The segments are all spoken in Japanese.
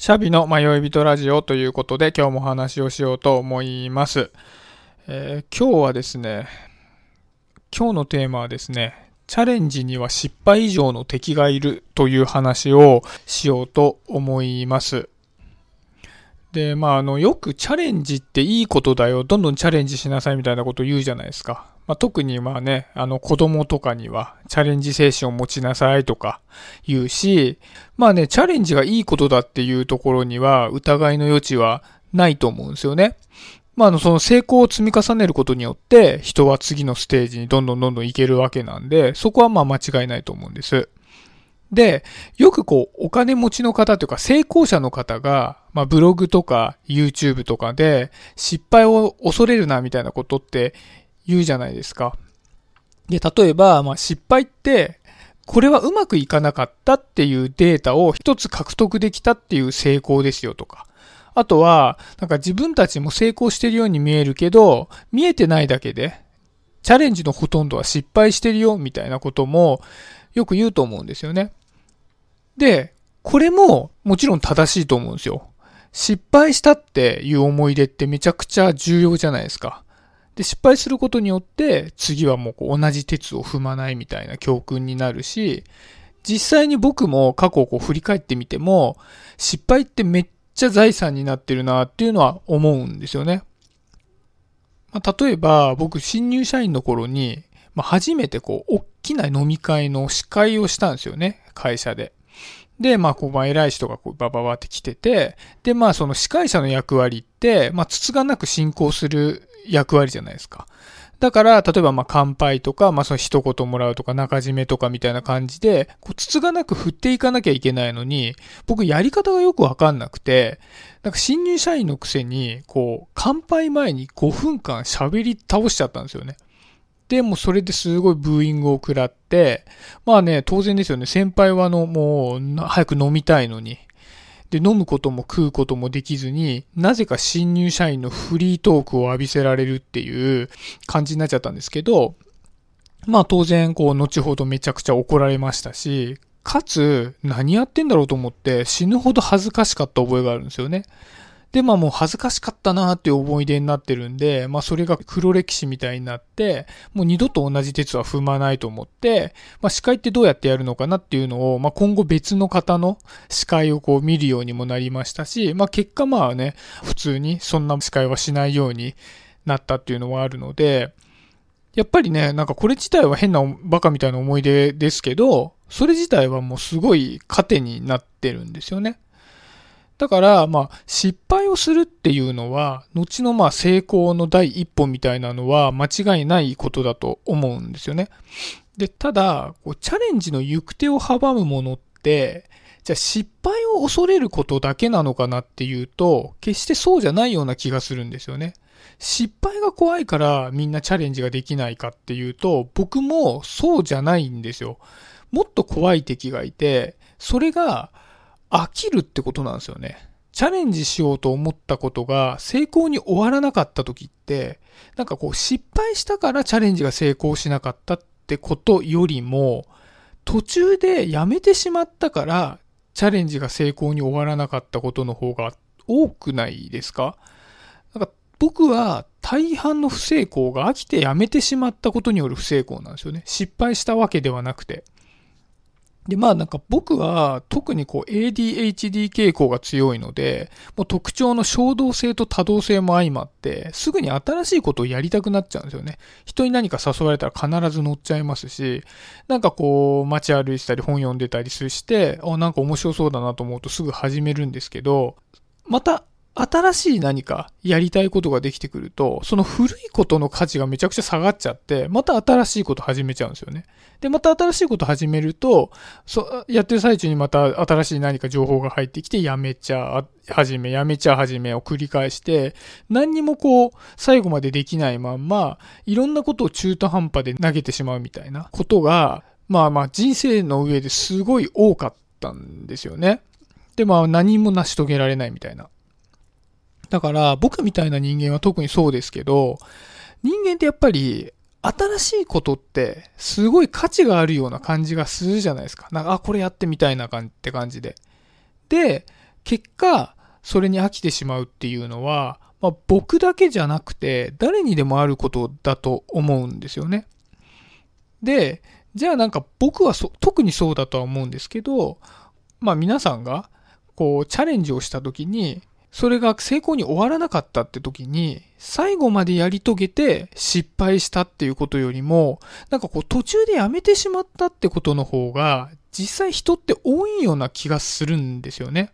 シャビの迷い人ラジオということで今日もお話をしようと思います。えー、今日はですね、今日のテーマはですね、チャレンジには失敗以上の敵がいるという話をしようと思います。で、まあ、あの、よくチャレンジっていいことだよ、どんどんチャレンジしなさいみたいなこと言うじゃないですか。まあ、特にまあね、あの子供とかにはチャレンジ精神を持ちなさいとか言うし、まあね、チャレンジがいいことだっていうところには疑いの余地はないと思うんですよね。まあ、あの、その成功を積み重ねることによって、人は次のステージにどんどんどんどん行けるわけなんで、そこはまあ間違いないと思うんです。で、よくこう、お金持ちの方というか、成功者の方が、まあ、ブログとか YouTube とかで、失敗を恐れるな、みたいなことって言うじゃないですか。で、例えば、まあ、失敗って、これはうまくいかなかったっていうデータを一つ獲得できたっていう成功ですよとか。あとは、なんか自分たちも成功してるように見えるけど、見えてないだけで、チャレンジのほとんどは失敗してるよみたいなこともよく言うと思うんですよね。で、これももちろん正しいと思うんですよ。失敗したっていう思い出ってめちゃくちゃ重要じゃないですか。で、失敗することによって、次はもうこう同じ鉄を踏まないみたいな教訓になるし、実際に僕も過去をこう振り返ってみても、失敗ってめっちゃ財産になってるなっていうのは思うんですよね。まあ、例えば、僕、新入社員の頃に、まあ、初めてこう、大きな飲み会の司会をしたんですよね、会社で。で、まあ、こう、まあ、偉い人がこう、バババって来てて、で、まあ、その司会者の役割って、まあ、つつがなく進行する役割じゃないですか。だから、例えば、まあ、乾杯とか、まあ、その一言もらうとか、中締めとかみたいな感じで、こう、つつがなく振っていかなきゃいけないのに、僕、やり方がよくわかんなくて、なんか、新入社員のくせに、こう、乾杯前に5分間喋り倒しちゃったんですよね。で、もそれですごいブーイングを食らって、まあね、当然ですよね。先輩はあの、もう、早く飲みたいのに。で、飲むことも食うこともできずに、なぜか新入社員のフリートークを浴びせられるっていう感じになっちゃったんですけど、まあ当然、こう、後ほどめちゃくちゃ怒られましたし、かつ、何やってんだろうと思って死ぬほど恥ずかしかった覚えがあるんですよね。で、まあもう恥ずかしかったなーっていう思い出になってるんで、まあそれが黒歴史みたいになって、もう二度と同じ鉄は踏まないと思って、まあ司会ってどうやってやるのかなっていうのを、まあ今後別の方の司会をこう見るようにもなりましたし、まあ結果まあね、普通にそんな司会はしないようになったっていうのはあるので、やっぱりね、なんかこれ自体は変なバカみたいな思い出ですけど、それ自体はもうすごい糧になってるんですよね。だから、まあ、失敗をするっていうのは、後のまあ成功の第一歩みたいなのは間違いないことだと思うんですよね。で、ただ、こうチャレンジの行く手を阻むものって、じゃあ失敗を恐れることだけなのかなっていうと、決してそうじゃないような気がするんですよね。失敗が怖いからみんなチャレンジができないかっていうと、僕もそうじゃないんですよ。もっと怖い敵がいて、それが飽きるってことなんですよね。チャレンジしようと思ったことが成功に終わらなかった時って、なんかこう失敗したからチャレンジが成功しなかったってことよりも、途中でやめてしまったからチャレンジが成功に終わらなかったことの方が多くないですか？なんか僕は大半の不成功が飽きてやめてしまったことによる不成功なんですよね。失敗したわけではなくて。で、まあなんか僕は特にこう ADHD 傾向が強いので、もう特徴の衝動性と多動性も相まって、すぐに新しいことをやりたくなっちゃうんですよね。人に何か誘われたら必ず乗っちゃいますし、なんかこう街歩いてたり本読んでたりするして、あ、なんか面白そうだなと思うとすぐ始めるんですけど、また新しい何かやりたいことができてくると、その古いことの価値がめちゃくちゃ下がっちゃって、また新しいこと始めちゃうんですよね。で、また新しいこと始めると、そやってる最中にまた新しい何か情報が入ってきて、やめちゃ始め、やめちゃ始めを繰り返して、何にもこう、最後までできないまんま、いろんなことを中途半端で投げてしまうみたいなことが、まあまあ人生の上ですごい多かったんですよね。で、まあ何も成し遂げられないみたいな。だから僕みたいな人間は特にそうですけど、人間ってやっぱり新しいことってすごい価値があるような感じがするじゃないですか。なんか、あ、これやってみたいな感じって感じで。で、結果、それに飽きてしまうっていうのは、まあ、僕だけじゃなくて、誰にでもあることだと思うんですよね。で、じゃあなんか僕はそ特にそうだとは思うんですけど、まあ皆さんがこうチャレンジをした時に、それが成功に終わらなかったって時に、最後までやり遂げて失敗したっていうことよりも、なんかこう途中でやめてしまったってことの方が、実際人って多いような気がするんですよね。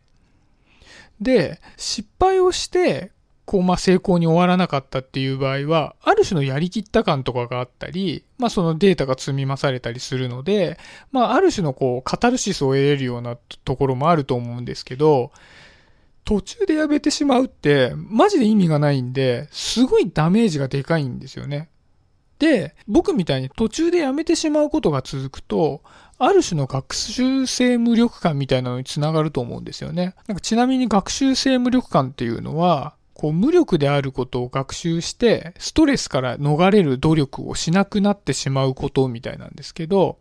で、失敗をして、こう、まあ、成功に終わらなかったっていう場合は、ある種のやりきった感とかがあったり、まあ、そのデータが積み増されたりするので、まあ、ある種のこう、カタルシスを得れるようなところもあると思うんですけど、途中でやめてしまうって、マジで意味がないんで、すごいダメージがでかいんですよね。で、僕みたいに途中でやめてしまうことが続くと、ある種の学習性無力感みたいなのにつながると思うんですよね。なんかちなみに学習性無力感っていうのは、こう無力であることを学習して、ストレスから逃れる努力をしなくなってしまうことみたいなんですけど、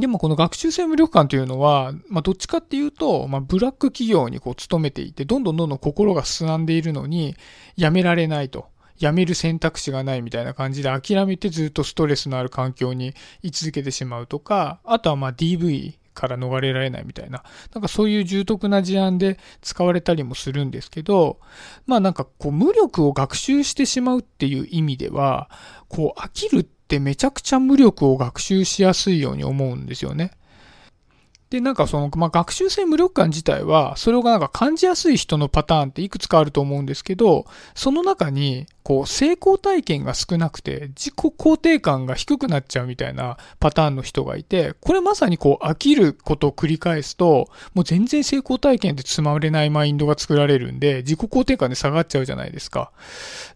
でもこの学習性無力感というのは、まあどっちかっていうと、まあブラック企業にこう勤めていて、どんどんどんどん心がすさんでいるのに、やめられないと。やめる選択肢がないみたいな感じで諦めてずっとストレスのある環境に居続けてしまうとか、あとはまあ DV から逃れられないみたいな、なんかそういう重篤な事案で使われたりもするんですけど、まあなんかこう無力を学習してしまうっていう意味では、こう飽きるってってめちゃくちゃ無力を学習しやすいように思うんですよね。で、なんかその、まあ、学習性無力感自体は、それがなんか感じやすい人のパターンっていくつかあると思うんですけど、その中に、こう、成功体験が少なくて、自己肯定感が低くなっちゃうみたいなパターンの人がいて、これまさにこう、飽きることを繰り返すと、もう全然成功体験って積まれないマインドが作られるんで、自己肯定感で下がっちゃうじゃないですか。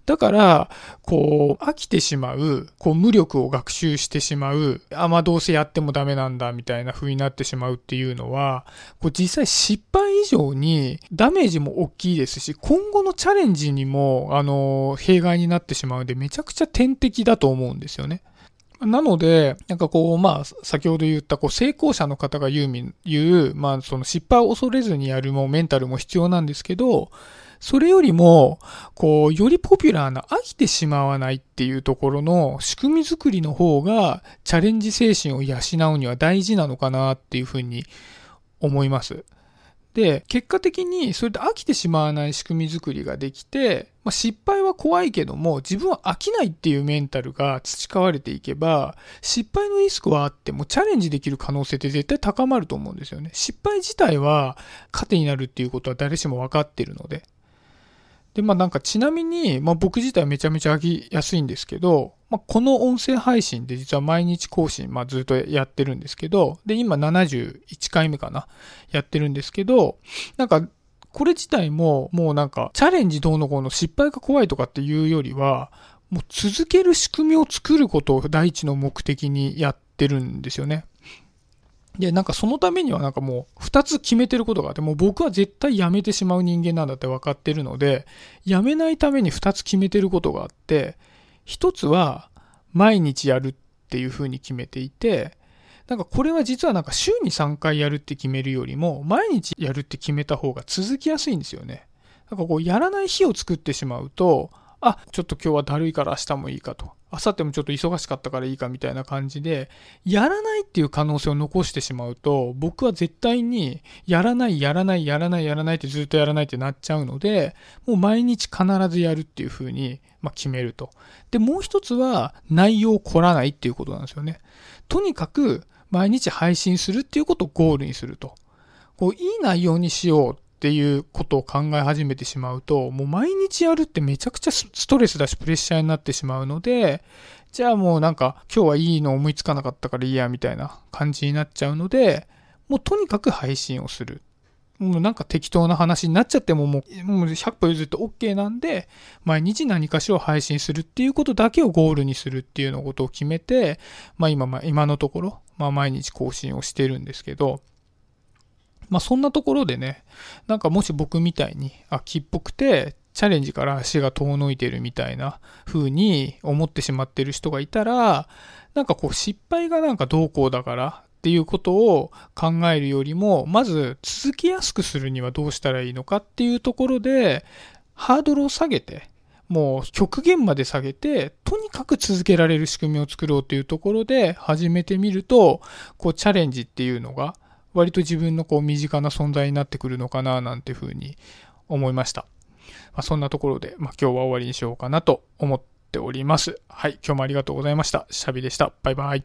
だから、こう、飽きてしまう、こう、無力を学習してしまう、あ、まあどうせやってもダメなんだ、みたいな風になってしまうっていうのは、こう実際失敗以上にダメージも大きいですし、今後のチャレンジにも、あの、弊害になってしまうんで、めちゃくちゃ天敵だと思うんですよね。なので、なんかこう、まあ、先ほど言った、こう、成功者の方が言う、言う、まあ、その失敗を恐れずにやるもメンタルも必要なんですけど、それよりも、こう、よりポピュラーな飽きてしまわないっていうところの仕組み作りの方が、チャレンジ精神を養うには大事なのかなっていうふうに思います。で、結果的にそれで飽きてしまわない仕組み作りができて、まあ、失敗は怖いけども、自分は飽きないっていうメンタルが培われていけば、失敗のリスクはあってもチャレンジできる可能性って絶対高まると思うんですよね。失敗自体は糧になるっていうことは誰しも分かってるので。で、まあなんかちなみに、まあ僕自体めちゃめちゃ飽きやすいんですけど、まあこの音声配信で実は毎日更新、まあずっとやってるんですけど、で、今71回目かな、やってるんですけど、なんかこれ自体ももうなんかチャレンジどうのこうの失敗が怖いとかっていうよりは、もう続ける仕組みを作ることを第一の目的にやってるんですよね。で、なんかそのためにはなんかもう二つ決めてることがあって、もう僕は絶対やめてしまう人間なんだって分かってるので、やめないために二つ決めてることがあって、一つは毎日やるっていうふうに決めていて、なんかこれは実はなんか週に3回やるって決めるよりも、毎日やるって決めた方が続きやすいんですよね。なんかこうやらない日を作ってしまうと、あ、ちょっと今日はだるいから明日もいいかと。明後日もちょっと忙しかったからいいかみたいな感じで、やらないっていう可能性を残してしまうと、僕は絶対に、やらない、やらない、やらない、やらないってずっとやらないってなっちゃうので、もう毎日必ずやるっていう風に、まあ、決めると。で、もう一つは、内容を凝らないっていうことなんですよね。とにかく、毎日配信するっていうことをゴールにすると。こう、いい内容にしようっていうことを考え始めてしまうと、もう毎日やるってめちゃくちゃストレスだしプレッシャーになってしまうので、じゃあもうなんか今日はいいの思いつかなかったからいいやみたいな感じになっちゃうので、もうとにかく配信をする。もうなんか適当な話になっちゃってももう100歩譲って OK なんで、毎日何かしら配信するっていうことだけをゴールにするっていうのことを決めて、まあ今、まあ今のところ、まあ毎日更新をしてるんですけど、まあそんなところでね、なんかもし僕みたいに、あ、木っぽくて、チャレンジから足が遠のいてるみたいな風に思ってしまってる人がいたら、なんかこう失敗がなんかどうこうだからっていうことを考えるよりも、まず続きやすくするにはどうしたらいいのかっていうところで、ハードルを下げて、もう極限まで下げて、とにかく続けられる仕組みを作ろうというところで始めてみると、こうチャレンジっていうのが割と自分のこう身近な存在になってくるのかななんていうふうに思いました。まあ、そんなところで、まあ、今日は終わりにしようかなと思っております。はい、今日もありがとうございました。シャビでした。バイバイ。